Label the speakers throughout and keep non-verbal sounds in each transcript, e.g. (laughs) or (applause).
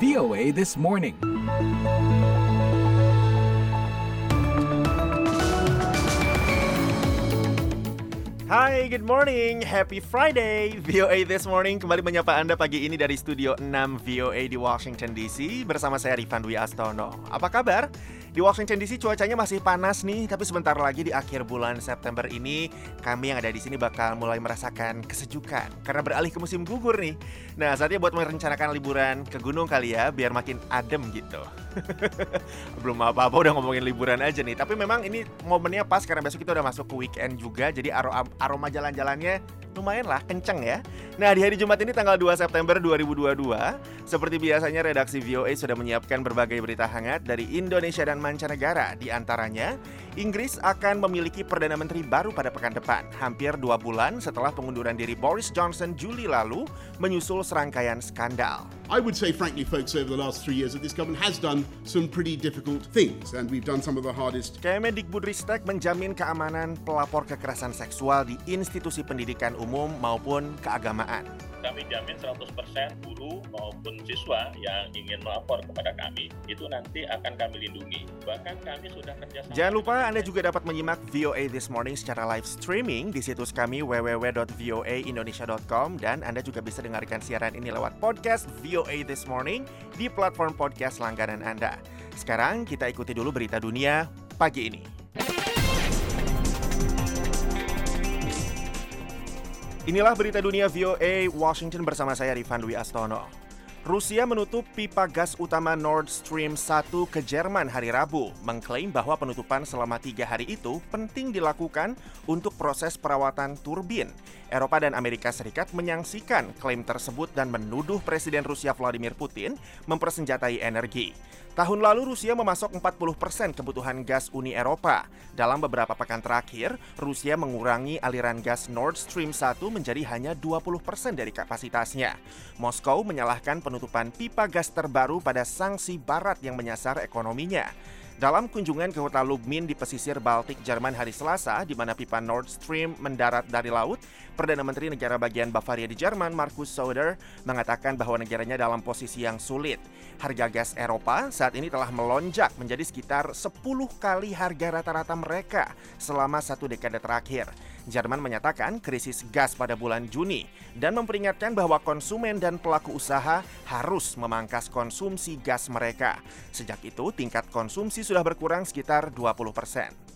Speaker 1: VOA This Morning.
Speaker 2: Hai, good morning. Happy Friday. VOA This Morning kembali menyapa Anda pagi ini dari Studio 6 VOA di Washington DC bersama saya Rifan Dwi Astono. Apa kabar? Di Washington DC cuacanya masih panas nih, tapi sebentar lagi di akhir bulan September ini kami yang ada di sini bakal mulai merasakan kesejukan karena beralih ke musim gugur nih. Nah, saatnya buat merencanakan liburan ke gunung kali ya biar makin adem gitu. (laughs) Belum apa-apa udah ngomongin liburan aja nih, tapi memang ini momennya pas karena besok kita udah masuk ke weekend juga, jadi aroma, jalan-jalannya lumayan lah kenceng ya. Nah di hari Jumat ini tanggal 2 September 2022, seperti biasanya redaksi VOA sudah menyiapkan berbagai berita hangat dari Indonesia dan mancanegara. Di antaranya, Inggris akan memiliki Perdana Menteri baru pada pekan depan, hampir dua bulan setelah pengunduran diri Boris Johnson Juli lalu menyusul serangkaian skandal.
Speaker 3: I would say, frankly, folks, over the last three years that this government has done some pretty difficult things, and we've done some of the hardest.
Speaker 2: Kemendikbudristek menjamin keamanan pelapor kekerasan seksual di institusi pendidikan umum maupun keagamaan.
Speaker 4: Kami jamin 100% guru maupun siswa yang ingin melapor kepada kami itu nanti akan kami lindungi. Bahkan kami sudah kerjasama.
Speaker 2: Jangan lupa Anda juga dapat menyimak VOA This Morning secara live streaming di situs kami www.voaindonesia.com dan Anda juga bisa dengarkan siaran ini lewat podcast VOA This Morning di platform podcast langganan Anda. Sekarang kita ikuti dulu berita dunia pagi ini. Inilah berita dunia VOA Washington bersama saya Rifan Dwi Astono. Rusia menutup pipa gas utama Nord Stream 1 ke Jerman hari Rabu, mengklaim bahwa penutupan selama tiga hari itu penting dilakukan untuk proses perawatan turbin. Eropa dan Amerika Serikat menyangsikan klaim tersebut dan menuduh Presiden Rusia Vladimir Putin mempersenjatai energi. Tahun lalu Rusia memasok 40% kebutuhan gas Uni Eropa. Dalam beberapa pekan terakhir, Rusia mengurangi aliran gas Nord Stream 1 menjadi hanya 20% dari kapasitasnya. Moskow menyalahkan penutupan pipa gas terbaru pada sanksi barat yang menyasar ekonominya. Dalam kunjungan ke kota Lubmin di pesisir Baltik Jerman hari Selasa, di mana pipa Nord Stream mendarat dari laut, Perdana Menteri negara bagian Bavaria di Jerman, Markus Söder, mengatakan bahwa negaranya dalam posisi yang sulit. Harga gas Eropa saat ini telah melonjak menjadi sekitar 10 kali harga rata-rata mereka selama satu dekade terakhir. Jerman menyatakan krisis gas pada bulan Juni dan memperingatkan bahwa konsumen dan pelaku usaha harus memangkas konsumsi gas mereka. Sejak itu, tingkat konsumsi sudah berkurang sekitar 20 persen.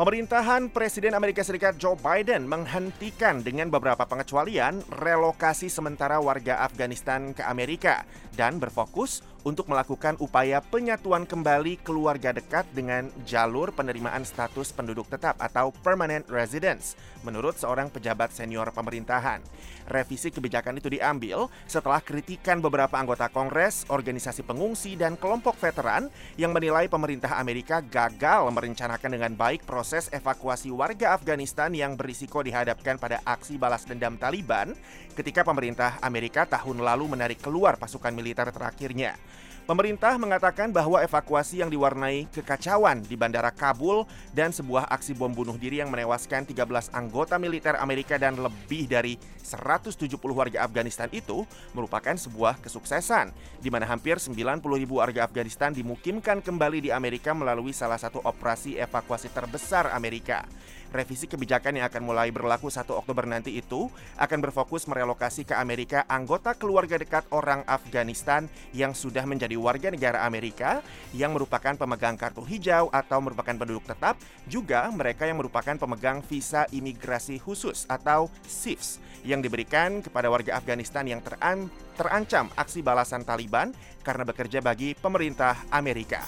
Speaker 2: Pemerintahan Presiden Amerika Serikat Joe Biden menghentikan dengan beberapa pengecualian relokasi sementara warga Afghanistan ke Amerika dan berfokus untuk melakukan upaya penyatuan kembali keluarga dekat dengan jalur penerimaan status penduduk tetap atau permanent residence, menurut seorang pejabat senior pemerintahan. Revisi kebijakan itu diambil setelah kritikan beberapa anggota Kongres, organisasi pengungsi, dan kelompok veteran yang menilai pemerintah Amerika gagal merencanakan dengan baik proses evakuasi warga Afghanistan yang berisiko dihadapkan pada aksi balas dendam Taliban ketika pemerintah Amerika tahun lalu menarik keluar pasukan militer terakhirnya. Pemerintah mengatakan bahwa evakuasi yang diwarnai kekacauan di Bandara Kabul dan sebuah aksi bom bunuh diri yang menewaskan 13 anggota militer Amerika dan lebih dari 170 warga Afghanistan itu merupakan sebuah kesuksesan, di mana hampir 90 ribu warga Afghanistan dimukimkan kembali di Amerika melalui salah satu operasi evakuasi terbesar Amerika. Revisi kebijakan yang akan mulai berlaku 1 Oktober nanti itu akan berfokus merelokasi ke Amerika anggota keluarga dekat orang Afghanistan yang sudah menjadi warga negara Amerika yang merupakan pemegang kartu hijau atau merupakan penduduk tetap, juga mereka yang merupakan pemegang visa imigrasi khusus atau SIFS yang diberikan kepada warga Afghanistan yang teran terancam aksi balasan Taliban karena bekerja bagi pemerintah Amerika.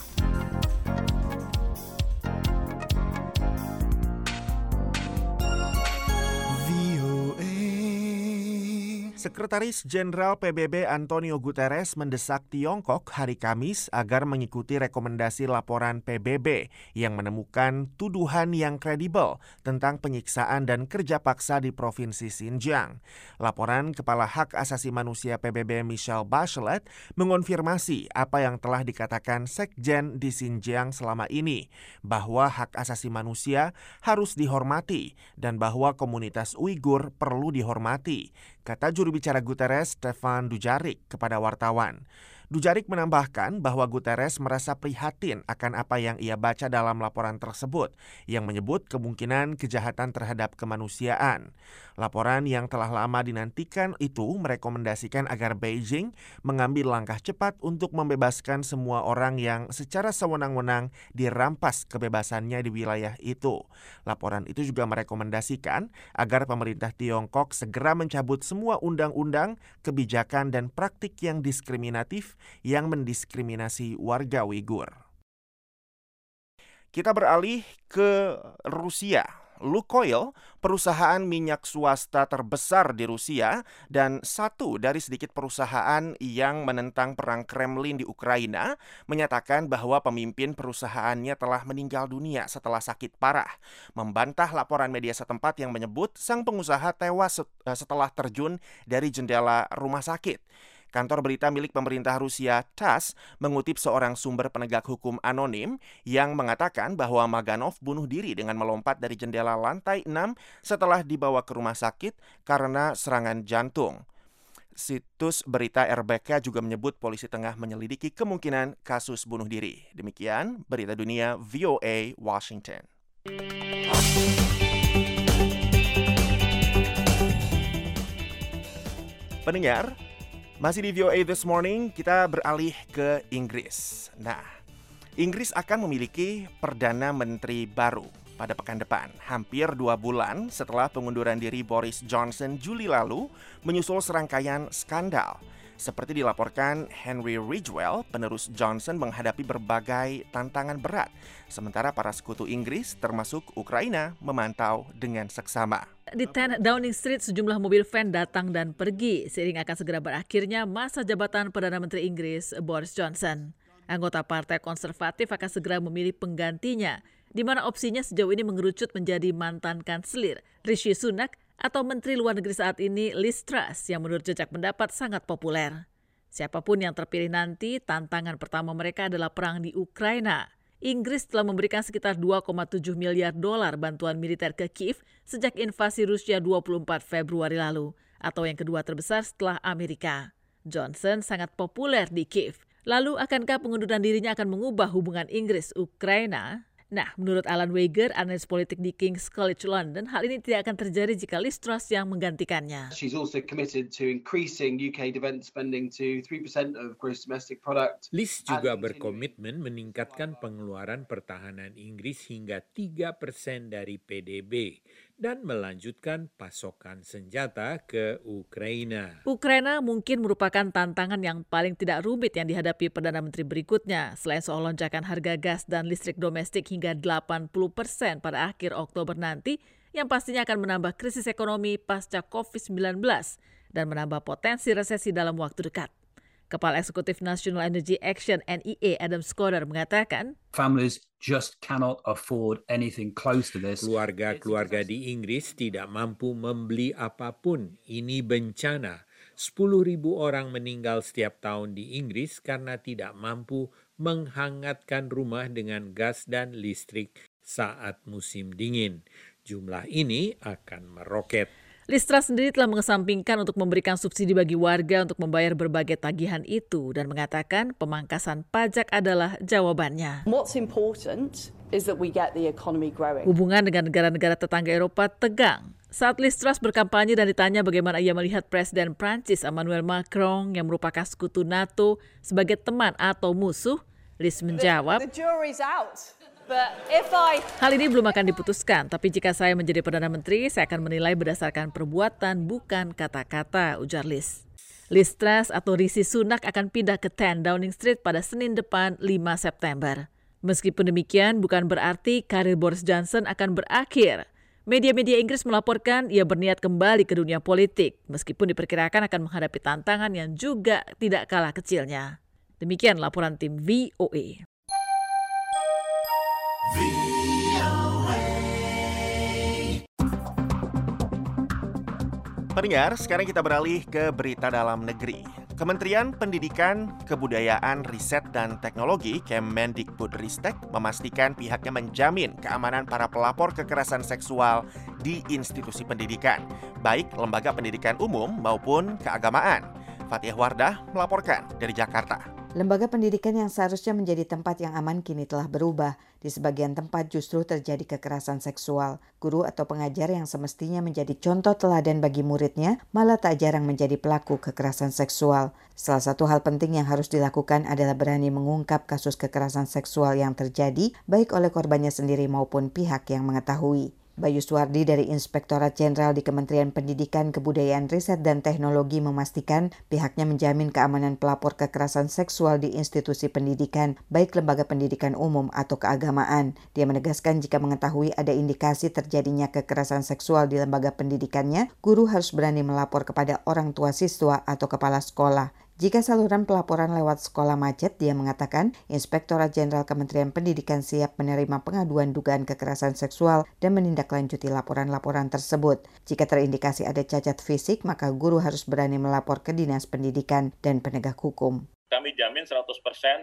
Speaker 2: Sekretaris Jenderal PBB Antonio Guterres mendesak Tiongkok hari Kamis agar mengikuti rekomendasi laporan PBB yang menemukan tuduhan yang kredibel tentang penyiksaan dan kerja paksa di Provinsi Xinjiang. Laporan Kepala Hak Asasi Manusia PBB Michelle Bachelet mengonfirmasi apa yang telah dikatakan Sekjen di Xinjiang selama ini, bahwa hak asasi manusia harus dihormati dan bahwa komunitas Uighur perlu dihormati, kata juru bicara Guterres Stefan Dujarik kepada wartawan. Dujarik menambahkan bahwa Guterres merasa prihatin akan apa yang ia baca dalam laporan tersebut yang menyebut kemungkinan kejahatan terhadap kemanusiaan. Laporan yang telah lama dinantikan itu merekomendasikan agar Beijing mengambil langkah cepat untuk membebaskan semua orang yang secara sewenang-wenang dirampas kebebasannya di wilayah itu. Laporan itu juga merekomendasikan agar pemerintah Tiongkok segera mencabut semua undang-undang, kebijakan, dan praktik yang diskriminatif yang mendiskriminasi warga Uighur. Kita beralih ke Rusia. Lukoil, perusahaan minyak swasta terbesar di Rusia dan satu dari sedikit perusahaan yang menentang perang Kremlin di Ukraina, menyatakan bahwa pemimpin perusahaannya telah meninggal dunia setelah sakit parah, membantah laporan media setempat yang menyebut sang pengusaha tewas setelah terjun dari jendela rumah sakit. Kantor berita milik pemerintah Rusia TASS mengutip seorang sumber penegak hukum anonim yang mengatakan bahwa Maganov bunuh diri dengan melompat dari jendela lantai 6 setelah dibawa ke rumah sakit karena serangan jantung. Situs berita RBK juga menyebut polisi tengah menyelidiki kemungkinan kasus bunuh diri. Demikian berita dunia VOA Washington. Pendengar, masih di VOA This Morning, kita beralih ke Inggris. Nah, Inggris akan memiliki Perdana Menteri baru pada pekan depan, hampir dua bulan setelah pengunduran diri Boris Johnson Juli lalu, menyusul serangkaian skandal. Seperti dilaporkan Henry Ridgewell, penerus Johnson menghadapi berbagai tantangan berat, sementara para sekutu Inggris termasuk Ukraina memantau dengan seksama.
Speaker 1: Di 10 Downing Street, sejumlah mobil van datang dan pergi seiring akan segera berakhirnya masa jabatan Perdana Menteri Inggris Boris Johnson. Anggota Partai Konservatif akan segera memilih penggantinya, di mana opsinya sejauh ini mengerucut menjadi mantan kanselir Rishi Sunak atau Menteri Luar Negeri saat ini Liz Truss yang menurut jejak pendapat sangat populer. Siapa pun yang terpilih nanti, tantangan pertama mereka adalah perang di Ukraina. Inggris telah memberikan sekitar 2,7 miliar dolar bantuan militer ke Kiev sejak invasi Rusia 24 Februari lalu, atau yang kedua terbesar setelah Amerika. Johnson sangat populer di Kiev. Lalu akankah pengunduran dirinya akan mengubah hubungan Inggris-Ukraina? Nah, menurut Alan Wager, analis politik di King's College London, hal ini tidak akan terjadi jika Liz Truss yang menggantikannya.
Speaker 5: She's also committed to increasing UK defence spending to 3% of gross domestic product.
Speaker 6: Liz juga berkomitmen meningkatkan pengeluaran pertahanan Inggris hingga 3% dari PDB dan melanjutkan pasokan senjata ke Ukraina.
Speaker 1: Ukraina mungkin merupakan tantangan yang paling tidak rumit yang dihadapi Perdana Menteri berikutnya, selain soal lonjakan harga gas dan listrik domestik hingga 80 persen pada akhir Oktober nanti, yang pastinya akan menambah krisis ekonomi pasca COVID-19 dan menambah potensi resesi dalam waktu dekat. Kepala Eksekutif National Energy Action NEA Adam Scudder mengatakan,
Speaker 7: Families just cannot afford anything close to this.
Speaker 6: Keluarga-keluarga di Inggris tidak mampu membeli apa pun. Ini bencana. 10.000 orang meninggal setiap tahun di Inggris karena tidak mampu menghangatkan rumah dengan gas dan listrik saat musim dingin. Jumlah ini akan meroket.
Speaker 1: Listra sendiri telah mengesampingkan untuk memberikan subsidi bagi warga untuk membayar berbagai tagihan itu dan mengatakan pemangkasan pajak adalah jawabannya.
Speaker 8: What's important is that we get the economy growing.
Speaker 1: Hubungan dengan negara-negara tetangga Eropa tegang. Saat Liz Truss berkampanye dan ditanya bagaimana ia melihat Presiden Prancis Emmanuel Macron yang merupakan sekutu NATO sebagai teman atau musuh, Liz menjawab,
Speaker 8: The jury's out.
Speaker 1: Hal ini belum akan diputuskan, tapi jika saya menjadi Perdana Menteri, saya akan menilai berdasarkan perbuatan, bukan kata-kata, ujar Liz. Liz Truss atau Rishi Sunak akan pindah ke 10 Downing Street pada Senin depan 5 September. Meskipun demikian, bukan berarti karir Boris Johnson akan berakhir. Media-media Inggris melaporkan ia berniat kembali ke dunia politik, meskipun diperkirakan akan menghadapi tantangan yang juga tidak kalah kecilnya. Demikian laporan tim VOA.
Speaker 2: Pendengar, sekarang kita beralih ke berita dalam negeri. Kementerian Pendidikan, Kebudayaan, Riset, dan Teknologi Kemendikbudristek memastikan pihaknya menjamin keamanan para pelapor kekerasan seksual di institusi pendidikan, baik lembaga pendidikan umum maupun keagamaan. Fatih Wardah melaporkan dari Jakarta.
Speaker 9: Lembaga pendidikan yang seharusnya menjadi tempat yang aman kini telah berubah. Di sebagian tempat justru terjadi kekerasan seksual. Guru atau pengajar yang semestinya menjadi contoh teladan bagi muridnya malah tak jarang menjadi pelaku kekerasan seksual. Salah satu hal penting yang harus dilakukan adalah berani mengungkap kasus kekerasan seksual yang terjadi baik oleh korbannya sendiri maupun pihak yang mengetahui. Bayu Suwardi dari Inspektorat Jenderal di Kementerian Pendidikan, Kebudayaan, Riset, dan Teknologi memastikan pihaknya menjamin keamanan pelapor kekerasan seksual di institusi pendidikan, baik lembaga pendidikan umum atau keagamaan. Dia menegaskan jika mengetahui ada indikasi terjadinya kekerasan seksual di lembaga pendidikannya, guru harus berani melapor kepada orang tua siswa atau kepala sekolah. Jika saluran pelaporan lewat sekolah macet, dia mengatakan Inspektorat Jenderal Kementerian Pendidikan siap menerima pengaduan dugaan kekerasan seksual dan menindaklanjuti laporan-laporan tersebut. Jika terindikasi ada cacat fisik, maka guru harus berani melapor ke Dinas Pendidikan dan penegak hukum
Speaker 4: kami jamin 100%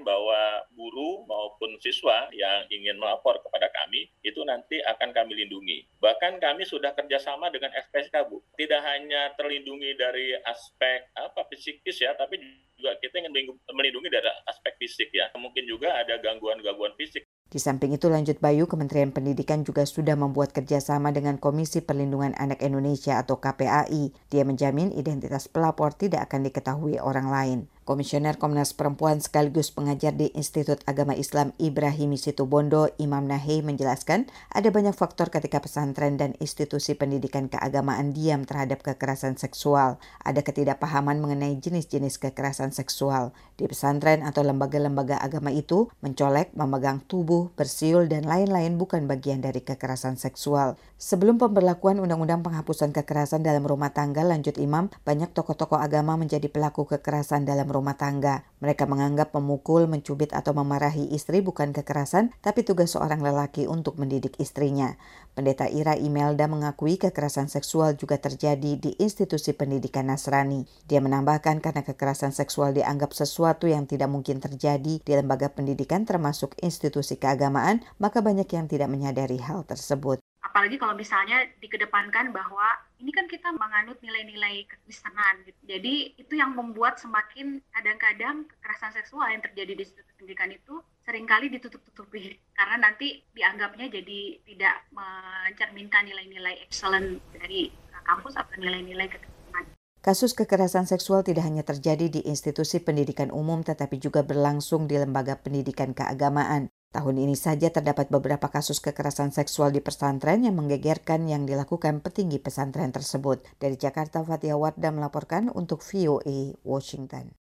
Speaker 4: bahwa guru maupun siswa yang ingin melapor kepada kami itu nanti akan kami lindungi. Bahkan kami sudah kerjasama dengan SPSK Bu. Tidak hanya terlindungi dari aspek apa psikis ya, tapi juga kita ingin melindungi dari aspek fisik ya. Mungkin juga ada gangguan-gangguan fisik.
Speaker 9: Di samping itu lanjut Bayu, Kementerian Pendidikan juga sudah membuat kerjasama dengan Komisi Perlindungan Anak Indonesia atau KPAI. Dia menjamin identitas pelapor tidak akan diketahui orang lain. Komisioner Komnas Perempuan sekaligus pengajar di Institut Agama Islam Ibrahim Situbondo, Imam Nahi menjelaskan ada banyak faktor ketika pesantren dan institusi pendidikan keagamaan diam terhadap kekerasan seksual. Ada ketidakpahaman mengenai jenis-jenis kekerasan seksual. Di pesantren atau lembaga-lembaga agama itu, mencolek, memegang tubuh, bersiul, dan lain-lain bukan bagian dari kekerasan seksual. Sebelum pemberlakuan Undang-Undang Penghapusan Kekerasan dalam Rumah Tangga, lanjut Imam, banyak tokoh-tokoh agama menjadi pelaku kekerasan dalam rumah rumah tangga. Mereka menganggap memukul, mencubit, atau memarahi istri bukan kekerasan, tapi tugas seorang lelaki untuk mendidik istrinya. Pendeta Ira Imelda mengakui kekerasan seksual juga terjadi di institusi pendidikan Nasrani. Dia menambahkan karena kekerasan seksual dianggap sesuatu yang tidak mungkin terjadi di lembaga pendidikan termasuk institusi keagamaan, maka banyak yang tidak menyadari hal tersebut.
Speaker 10: Apalagi kalau misalnya dikedepankan bahwa ini kan kita menganut nilai-nilai kekristenan. Gitu. Jadi itu yang membuat semakin kadang-kadang kekerasan seksual yang terjadi di institusi pendidikan itu sering kali ditutup-tutupi karena nanti dianggapnya jadi tidak mencerminkan nilai-nilai excellent dari kampus atau nilai-nilai kekristenan.
Speaker 9: Kasus kekerasan seksual tidak hanya terjadi di institusi pendidikan umum tetapi juga berlangsung di lembaga pendidikan keagamaan. Tahun ini saja terdapat beberapa kasus kekerasan seksual di pesantren yang menggegerkan yang dilakukan petinggi pesantren tersebut. Dari Jakarta, Fatia Wardah melaporkan untuk VOA Washington.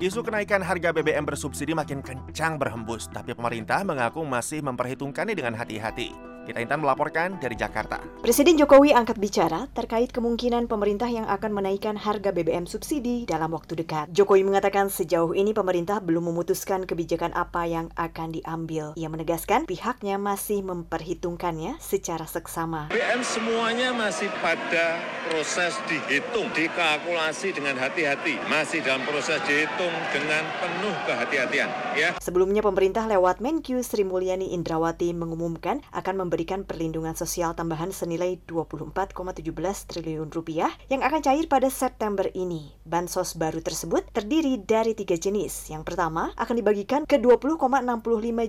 Speaker 2: Isu kenaikan harga BBM bersubsidi makin kencang berhembus, tapi pemerintah mengaku masih memperhitungkannya dengan hati-hati. Kita Intan melaporkan dari Jakarta.
Speaker 11: Presiden Jokowi angkat bicara terkait kemungkinan pemerintah yang akan menaikkan harga BBM subsidi dalam waktu dekat. Jokowi mengatakan sejauh ini pemerintah belum memutuskan kebijakan apa yang akan diambil. Ia menegaskan pihaknya masih memperhitungkannya secara seksama.
Speaker 12: BBM semuanya masih pada proses dihitung, dikalkulasi dengan hati-hati. Masih dalam proses dihitung dengan penuh kehati-hatian. Ya.
Speaker 11: Sebelumnya pemerintah lewat Menkyu Sri Mulyani Indrawati mengumumkan akan memberikan perlindungan sosial tambahan senilai 24,17 triliun rupiah yang akan cair pada September ini. Bansos baru tersebut terdiri dari tiga jenis. Yang pertama akan dibagikan ke 20,65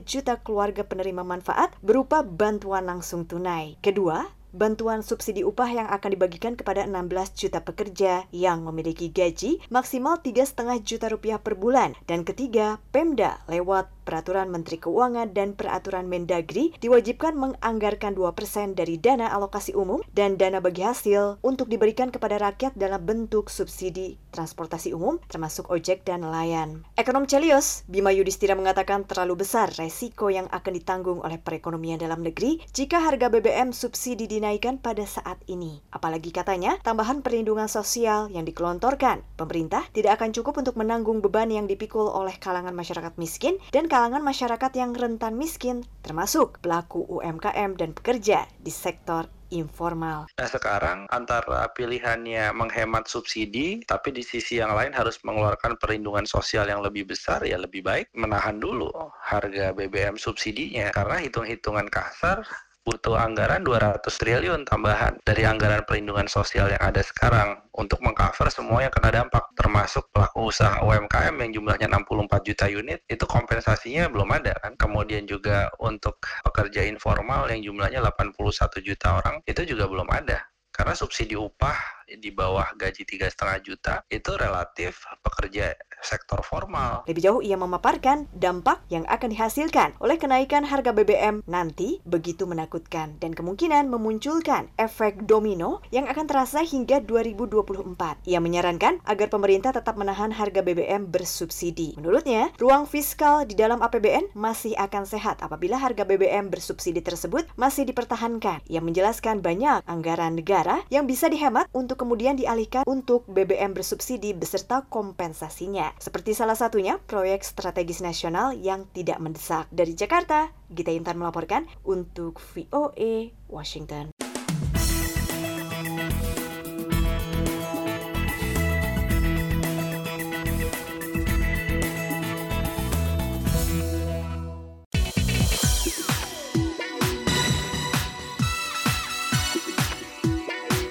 Speaker 11: juta keluarga penerima manfaat berupa bantuan langsung tunai. Kedua, bantuan subsidi upah yang akan dibagikan kepada 16 juta pekerja yang memiliki gaji maksimal 3,5 juta rupiah per bulan. Dan ketiga, Pemda lewat Peraturan Menteri Keuangan dan Peraturan Mendagri diwajibkan menganggarkan 2% dari dana alokasi umum dan dana bagi hasil untuk diberikan kepada rakyat dalam bentuk subsidi transportasi umum termasuk ojek dan nelayan. Ekonom Celios, Bima Yudhistira mengatakan terlalu besar resiko yang akan ditanggung oleh perekonomian dalam negeri jika harga BBM subsidi dinaikkan pada saat ini. Apalagi katanya, tambahan perlindungan sosial yang dikelontorkan pemerintah tidak akan cukup untuk menanggung beban yang dipikul oleh kalangan masyarakat miskin dan kalangan masyarakat yang rentan miskin, termasuk pelaku UMKM dan pekerja di sektor informal.
Speaker 13: Nah sekarang antara pilihannya menghemat subsidi, tapi di sisi yang lain harus mengeluarkan perlindungan sosial yang lebih besar, ya lebih baik menahan dulu harga BBM subsidinya. Karena hitung-hitungan kasar butuh anggaran 200 triliun tambahan dari anggaran perlindungan sosial yang ada sekarang untuk mengcover semua yang kena dampak termasuk pelaku usaha UMKM yang jumlahnya 64 juta unit itu kompensasinya belum ada kan? Kemudian juga untuk pekerja informal yang jumlahnya 81 juta orang itu juga belum ada. Karena subsidi upah di bawah gaji tiga setengah juta itu relatif pekerja sektor formal.
Speaker 11: Lebih jauh ia memaparkan dampak yang akan dihasilkan oleh kenaikan harga BBM nanti begitu menakutkan dan kemungkinan memunculkan efek domino yang akan terasa hingga 2024. Ia menyarankan agar pemerintah tetap menahan harga BBM bersubsidi. Menurutnya, ruang fiskal di dalam APBN masih akan sehat apabila harga BBM bersubsidi tersebut masih dipertahankan. Ia menjelaskan banyak anggaran negara yang bisa dihemat untuk kemudian dialihkan untuk BBM bersubsidi beserta kompensasinya. Seperti salah satunya proyek strategis nasional yang tidak mendesak. Dari Jakarta, Gita Intan melaporkan untuk VOA Washington.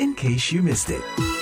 Speaker 14: In case you missed it.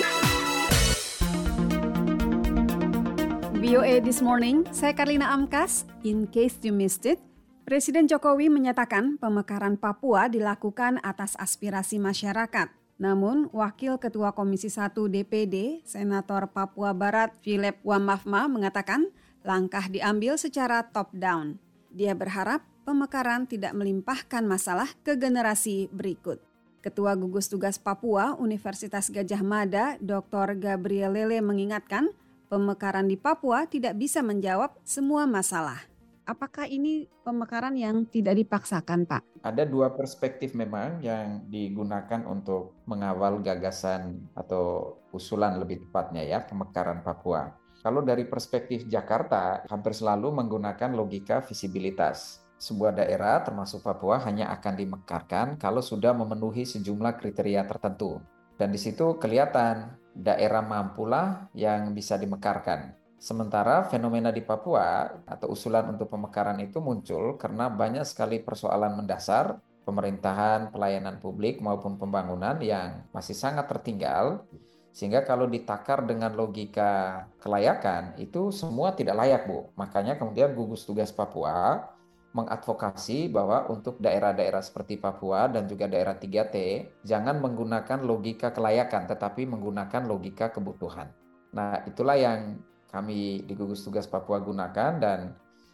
Speaker 15: VOA This Morning, saya Karlina Amkas. In case you missed it, Presiden Jokowi menyatakan pemekaran Papua dilakukan atas aspirasi masyarakat. Namun, Wakil Ketua Komisi 1 DPD, Senator Papua Barat Philip Wamafma mengatakan langkah diambil secara top-down. Dia berharap pemekaran tidak melimpahkan masalah ke generasi berikut. Ketua Gugus Tugas Papua Universitas Gajah Mada, Dr. Gabriel Lele mengingatkan pemekaran di Papua tidak bisa menjawab semua masalah. Apakah ini pemekaran yang tidak dipaksakan, Pak?
Speaker 16: Ada dua perspektif memang yang digunakan untuk mengawal gagasan atau usulan lebih tepatnya ya pemekaran Papua. Kalau dari perspektif Jakarta, hampir selalu menggunakan logika visibilitas. Sebuah daerah termasuk Papua hanya akan dimekarkan kalau sudah memenuhi sejumlah kriteria tertentu. Dan di situ kelihatan daerah mampulah yang bisa dimekarkan. Sementara fenomena di Papua atau usulan untuk pemekaran itu muncul karena banyak sekali persoalan mendasar pemerintahan, pelayanan publik maupun pembangunan yang masih sangat tertinggal sehingga kalau ditakar dengan logika kelayakan itu semua tidak layak, Bu. Makanya kemudian gugus tugas Papua mengadvokasi bahwa untuk daerah-daerah seperti Papua dan juga daerah 3T jangan menggunakan logika kelayakan tetapi menggunakan logika kebutuhan. Nah, itulah yang kami di gugus tugas Papua gunakan dan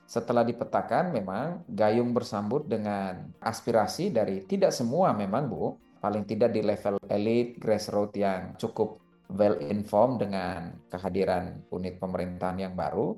Speaker 16: setelah dipetakan memang gayung bersambut dengan aspirasi dari tidak semua memang Bu, paling tidak di level elit grassroots yang cukup well informed dengan kehadiran unit pemerintahan yang baru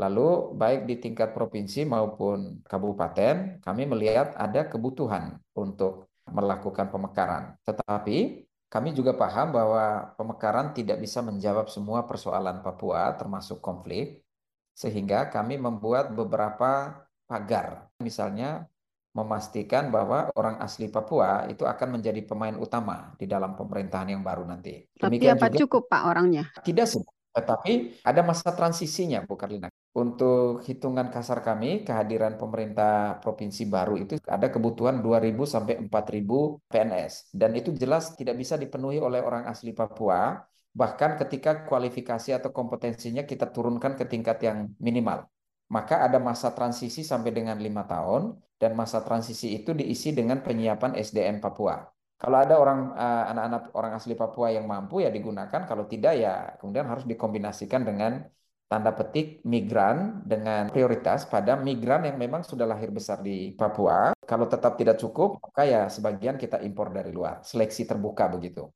Speaker 16: Lalu baik di tingkat provinsi maupun kabupaten, kami melihat ada kebutuhan untuk melakukan pemekaran. Tetapi kami juga paham bahwa pemekaran tidak bisa menjawab semua persoalan Papua termasuk konflik, sehingga kami membuat beberapa pagar. Misalnya memastikan bahwa orang asli Papua itu akan menjadi pemain utama di dalam pemerintahan yang baru nanti.
Speaker 15: Demikian Tapi apa juga, cukup Pak orangnya?
Speaker 16: Tidak semua. Tetapi ada masa transisinya, Bu Karlina. Untuk hitungan kasar kami, kehadiran pemerintah provinsi baru itu ada kebutuhan 2.000 sampai 4.000 PNS. Dan itu jelas tidak bisa dipenuhi oleh orang asli Papua, bahkan ketika kualifikasi atau kompetensinya kita turunkan ke tingkat yang minimal. Maka ada masa transisi sampai dengan lima tahun, dan masa transisi itu diisi dengan penyiapan SDM Papua. Kalau ada orang uh, anak-anak orang asli Papua yang mampu ya digunakan, kalau tidak ya kemudian harus dikombinasikan dengan tanda petik migran dengan prioritas pada migran yang memang sudah lahir besar di Papua. Kalau tetap tidak cukup, maka ya sebagian kita impor dari luar. Seleksi terbuka begitu.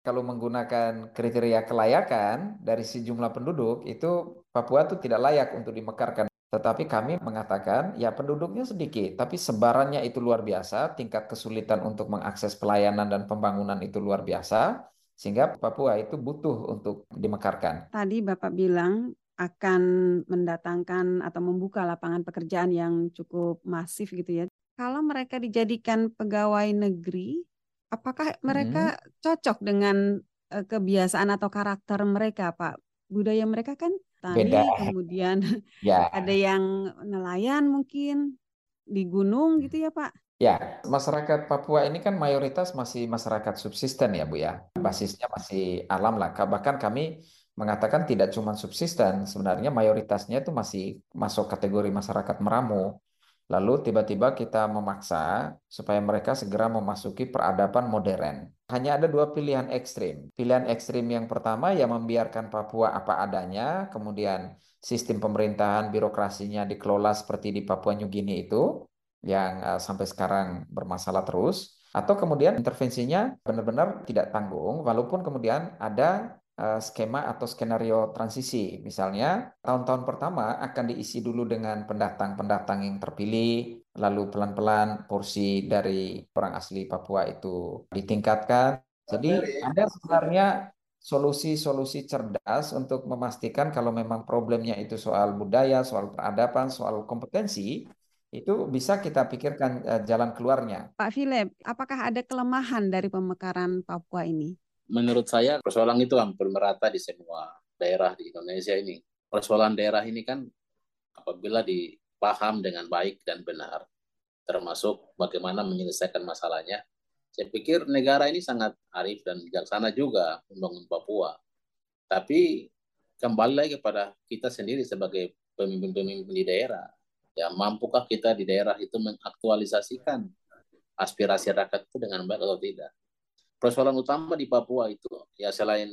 Speaker 16: Kalau menggunakan kriteria kelayakan dari sejumlah penduduk, itu Papua itu tidak layak untuk dimekarkan. Tetapi kami mengatakan, ya penduduknya sedikit, tapi sebarannya itu luar biasa, tingkat kesulitan untuk mengakses pelayanan dan pembangunan itu luar biasa, sehingga Papua itu butuh untuk dimekarkan.
Speaker 15: Tadi Bapak bilang akan mendatangkan atau membuka lapangan pekerjaan yang cukup masif gitu ya. Kalau mereka dijadikan pegawai negeri, apakah mereka hmm. cocok dengan eh, kebiasaan atau karakter mereka, Pak? Budaya mereka kan tani, Beda. kemudian (laughs) ya. ada yang nelayan mungkin di gunung gitu ya Pak?
Speaker 16: Ya, masyarakat Papua ini kan mayoritas masih masyarakat subsisten ya Bu ya. Basisnya masih alam lah. Bahkan kami mengatakan tidak cuma subsisten, sebenarnya mayoritasnya itu masih masuk kategori masyarakat meramu. Lalu tiba-tiba kita memaksa supaya mereka segera memasuki peradaban modern. Hanya ada dua pilihan ekstrim. Pilihan ekstrim yang pertama yang membiarkan Papua apa adanya, kemudian sistem pemerintahan birokrasinya dikelola seperti di Papua New Guinea itu, yang uh, sampai sekarang bermasalah terus. Atau kemudian intervensinya benar-benar tidak tanggung, walaupun kemudian ada Eh, skema atau skenario transisi. Misalnya, tahun-tahun pertama akan diisi dulu dengan pendatang-pendatang yang terpilih, lalu pelan-pelan porsi dari orang asli Papua itu ditingkatkan. Jadi ada sebenarnya solusi-solusi cerdas untuk memastikan kalau memang problemnya itu soal budaya, soal peradaban, soal kompetensi, itu bisa kita pikirkan uh, jalan keluarnya.
Speaker 15: Pak Philip, apakah ada kelemahan dari pemekaran Papua ini?
Speaker 17: menurut saya persoalan itu hampir merata di semua daerah di Indonesia ini. Persoalan daerah ini kan apabila dipaham dengan baik dan benar, termasuk bagaimana menyelesaikan masalahnya, saya pikir negara ini sangat arif dan bijaksana juga membangun Papua. Tapi kembali lagi kepada kita sendiri sebagai pemimpin-pemimpin di daerah. Ya, mampukah kita di daerah itu mengaktualisasikan aspirasi rakyat itu dengan baik atau tidak? persoalan utama di Papua itu ya selain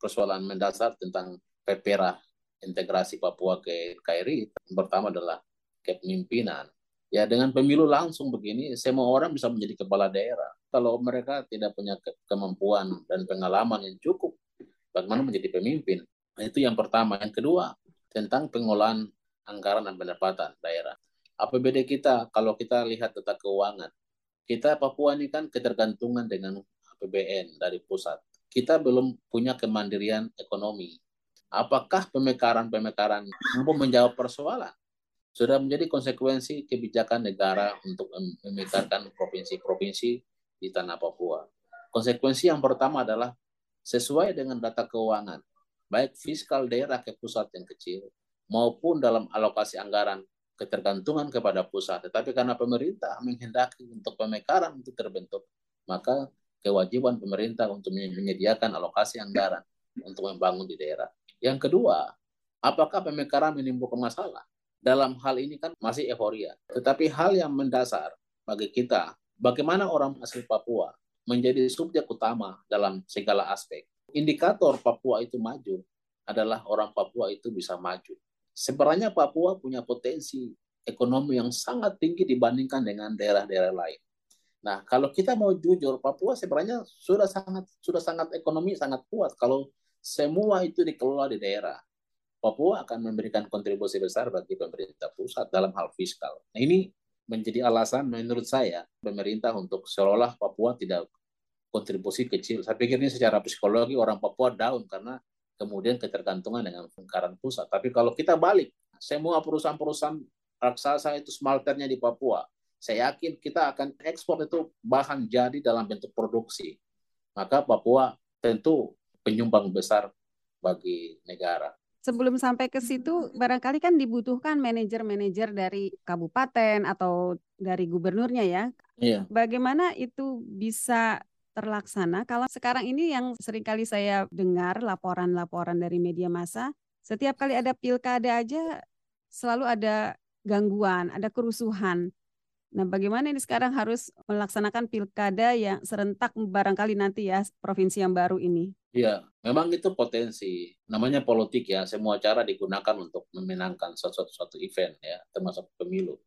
Speaker 17: persoalan mendasar tentang pepera integrasi Papua ke KRI pertama adalah kepemimpinan ya dengan pemilu langsung begini semua orang bisa menjadi kepala daerah kalau mereka tidak punya ke kemampuan dan pengalaman yang cukup bagaimana menjadi pemimpin nah, itu yang pertama yang kedua tentang pengolahan anggaran dan pendapatan daerah APBD kita kalau kita lihat tata keuangan kita Papua ini kan ketergantungan dengan APBN dari pusat. Kita belum punya kemandirian ekonomi. Apakah pemekaran-pemekaran mampu menjawab persoalan? Sudah menjadi konsekuensi kebijakan negara untuk memekarkan provinsi-provinsi di tanah Papua. Konsekuensi yang pertama adalah sesuai dengan data keuangan, baik fiskal daerah ke pusat yang kecil, maupun dalam alokasi anggaran ketergantungan kepada pusat. Tetapi karena pemerintah menghendaki untuk pemekaran itu terbentuk, maka kewajiban pemerintah untuk menyediakan alokasi anggaran untuk membangun di daerah. Yang kedua, apakah pemekaran menimbulkan masalah? Dalam hal ini kan masih euforia. Tetapi hal yang mendasar bagi kita, bagaimana orang asli Papua menjadi subjek utama dalam segala aspek. Indikator Papua itu maju adalah orang Papua itu bisa maju. Sebenarnya Papua punya potensi ekonomi yang sangat tinggi dibandingkan dengan daerah-daerah lain. Nah, kalau kita mau jujur, Papua sebenarnya sudah sangat sudah sangat ekonomi sangat kuat kalau semua itu dikelola di daerah. Papua akan memberikan kontribusi besar bagi pemerintah pusat dalam hal fiskal. Nah, ini menjadi alasan menurut saya pemerintah untuk seolah Papua tidak kontribusi kecil. Saya pikir ini secara psikologi orang Papua down karena kemudian ketergantungan dengan anggaran pusat. Tapi kalau kita balik, semua perusahaan-perusahaan raksasa itu smelternya di Papua saya yakin kita akan ekspor itu bahan jadi dalam bentuk produksi. Maka Papua tentu penyumbang besar bagi negara.
Speaker 15: Sebelum sampai ke situ, barangkali kan dibutuhkan manajer-manajer dari kabupaten atau dari gubernurnya ya. Iya. Bagaimana itu bisa terlaksana kalau sekarang ini yang sering kali saya dengar laporan-laporan dari media massa, setiap kali ada pilkada aja selalu ada gangguan, ada kerusuhan. Nah, bagaimana ini sekarang harus melaksanakan pilkada yang serentak barangkali nanti ya provinsi yang baru ini?
Speaker 17: Iya, memang itu potensi. Namanya politik ya, semua cara digunakan untuk memenangkan suatu, suatu event ya, termasuk pemilu.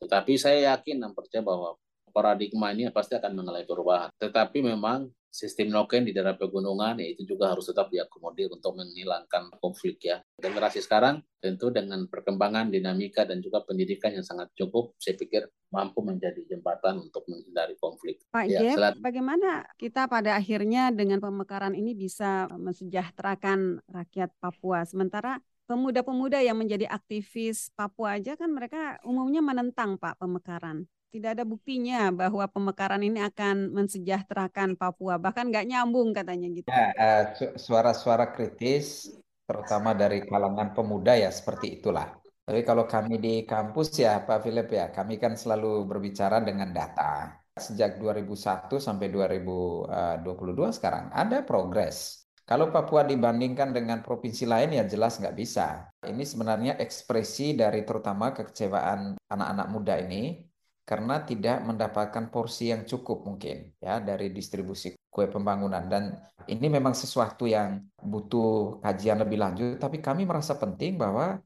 Speaker 17: Tetapi saya yakin dan percaya bahwa paradigma ini pasti akan mengalami perubahan. Tetapi memang sistem noken di daerah pegunungan ya itu juga harus tetap diakomodir untuk menghilangkan konflik ya. Generasi sekarang tentu dengan perkembangan dinamika dan juga pendidikan yang sangat cukup, saya pikir mampu menjadi jembatan untuk menghindari konflik.
Speaker 15: Pak ya, Jeff, bagaimana kita pada akhirnya dengan pemekaran ini bisa mensejahterakan rakyat Papua? Sementara pemuda-pemuda yang menjadi aktivis Papua aja kan mereka umumnya menentang Pak pemekaran tidak ada buktinya bahwa pemekaran ini akan mensejahterakan Papua, bahkan nggak nyambung katanya gitu.
Speaker 16: Ya, uh, suara-suara kritis, terutama dari kalangan pemuda ya seperti itulah. Tapi kalau kami di kampus ya Pak Philip ya, kami kan selalu berbicara dengan data. Sejak 2001 sampai 2022 sekarang ada progres. Kalau Papua dibandingkan dengan provinsi lain ya jelas nggak bisa. Ini sebenarnya ekspresi dari terutama kekecewaan anak-anak muda ini karena tidak mendapatkan porsi yang cukup mungkin ya dari distribusi kue pembangunan dan ini memang sesuatu yang butuh kajian lebih lanjut tapi kami merasa penting bahwa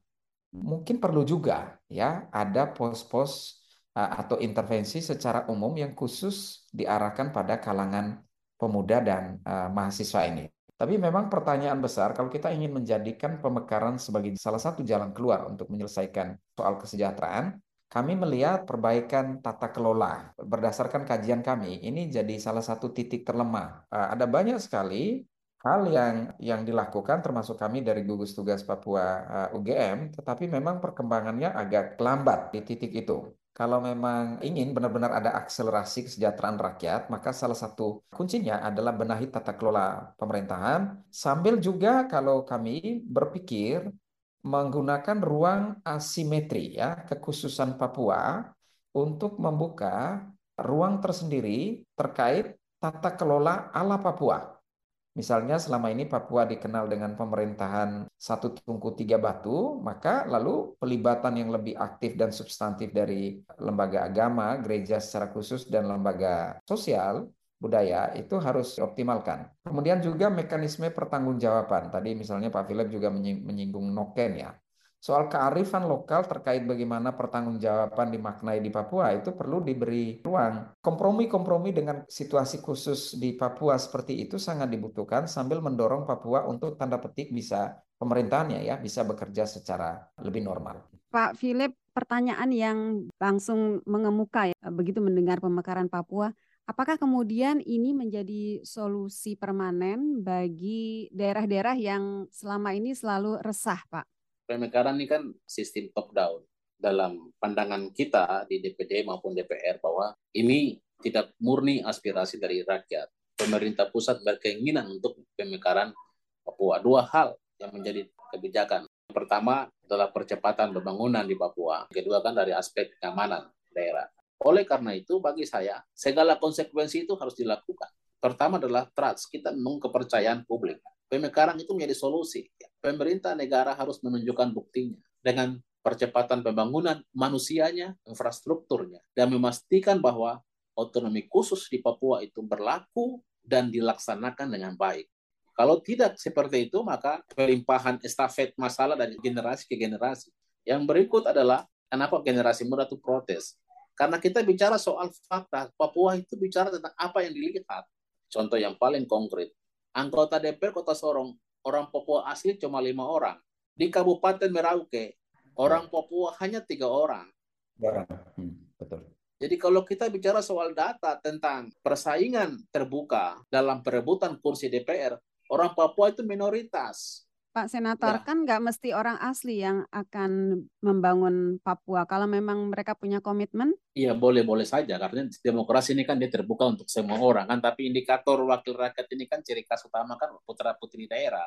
Speaker 16: mungkin perlu juga ya ada pos-pos atau intervensi secara umum yang khusus diarahkan pada kalangan pemuda dan uh, mahasiswa ini. Tapi memang pertanyaan besar kalau kita ingin menjadikan pemekaran sebagai salah satu jalan keluar untuk menyelesaikan soal kesejahteraan, kami melihat perbaikan tata kelola berdasarkan kajian kami ini jadi salah satu titik terlemah. Eh, ada banyak sekali hal yang yang dilakukan termasuk kami dari gugus tugas Papua eh, UGM, tetapi memang perkembangannya agak lambat di titik itu. Kalau memang ingin benar-benar ada akselerasi kesejahteraan rakyat, maka salah satu kuncinya adalah benahi tata kelola pemerintahan, sambil juga kalau kami berpikir menggunakan ruang asimetri ya kekhususan Papua untuk membuka ruang tersendiri terkait tata kelola ala Papua. Misalnya selama ini Papua dikenal dengan pemerintahan satu tungku tiga batu, maka lalu pelibatan yang lebih aktif dan substantif dari lembaga agama, gereja secara khusus dan lembaga sosial budaya itu harus dioptimalkan. Kemudian juga mekanisme pertanggungjawaban. Tadi misalnya Pak Philip juga menyinggung noken ya. Soal kearifan lokal terkait bagaimana pertanggungjawaban dimaknai di Papua itu perlu diberi ruang. Kompromi-kompromi dengan situasi khusus di Papua seperti itu sangat dibutuhkan sambil mendorong Papua untuk tanda petik bisa pemerintahannya ya bisa bekerja secara lebih normal.
Speaker 15: Pak Philip, pertanyaan yang langsung mengemuka ya begitu mendengar pemekaran Papua Apakah kemudian ini menjadi solusi permanen bagi daerah-daerah yang selama ini selalu resah, Pak?
Speaker 17: Pemekaran ini kan sistem top down. Dalam pandangan kita di DPD maupun DPR bahwa ini tidak murni aspirasi dari rakyat. Pemerintah pusat berkeinginan untuk pemekaran Papua. Dua hal yang menjadi kebijakan. Pertama adalah percepatan pembangunan di Papua. Kedua kan dari aspek keamanan daerah. Oleh karena itu, bagi saya, segala konsekuensi itu harus dilakukan. Pertama adalah trust, kita membangun kepercayaan publik. Pemekaran itu menjadi solusi. Pemerintah negara harus menunjukkan buktinya dengan percepatan pembangunan manusianya, infrastrukturnya, dan memastikan bahwa otonomi khusus di Papua itu berlaku dan dilaksanakan dengan baik. Kalau tidak seperti itu, maka pelimpahan estafet masalah dari generasi ke generasi. Yang berikut adalah kenapa generasi muda itu protes. Karena kita bicara soal fakta, Papua itu bicara tentang apa yang dilihat. Contoh yang paling konkret, anggota DPR Kota Sorong, orang Papua asli cuma lima orang. Di Kabupaten Merauke, orang Papua hanya tiga orang. Hmm, betul. Jadi kalau kita bicara soal data tentang persaingan terbuka dalam perebutan kursi DPR, orang Papua itu minoritas.
Speaker 15: Pak Senator, ya. kan nggak mesti orang asli yang akan membangun Papua. Kalau memang mereka punya komitmen?
Speaker 17: Iya, boleh-boleh saja. Karena demokrasi ini kan dia terbuka untuk semua orang. kan. Tapi indikator wakil rakyat ini kan ciri khas utama kan putra-putri daerah.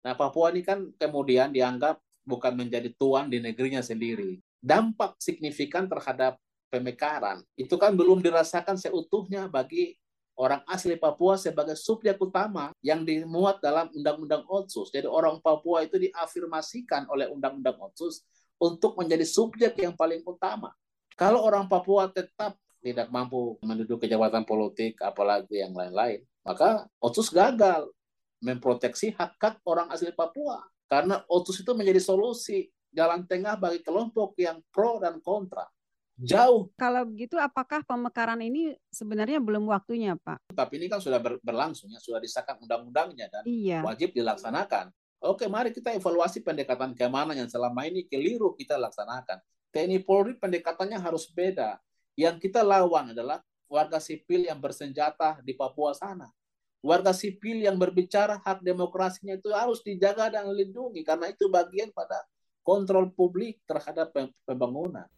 Speaker 17: Nah, Papua ini kan kemudian dianggap bukan menjadi tuan di negerinya sendiri. Dampak signifikan terhadap pemekaran itu kan belum dirasakan seutuhnya bagi orang asli Papua sebagai subjek utama yang dimuat dalam Undang-Undang Otsus. Jadi orang Papua itu diafirmasikan oleh Undang-Undang Otsus untuk menjadi subjek yang paling utama. Kalau orang Papua tetap tidak mampu menduduki jabatan politik, apalagi yang lain-lain, maka OTSUS gagal memproteksi hak-hak orang asli Papua. Karena OTSUS itu menjadi solusi jalan tengah bagi kelompok yang pro dan kontra. Jauh.
Speaker 15: Kalau begitu, apakah pemekaran ini sebenarnya belum waktunya, Pak?
Speaker 17: Tapi ini kan sudah ber berlangsung, ya, sudah disahkan undang-undangnya dan
Speaker 15: iya.
Speaker 17: wajib dilaksanakan. Oke, mari kita evaluasi pendekatan keamanan yang selama ini keliru kita laksanakan. TNI Polri pendekatannya harus beda. Yang kita lawan adalah warga sipil yang bersenjata di Papua sana. Warga sipil yang berbicara hak demokrasinya itu harus dijaga dan dilindungi karena itu bagian pada kontrol publik terhadap pembangunan.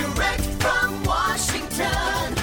Speaker 17: Direct from Washington.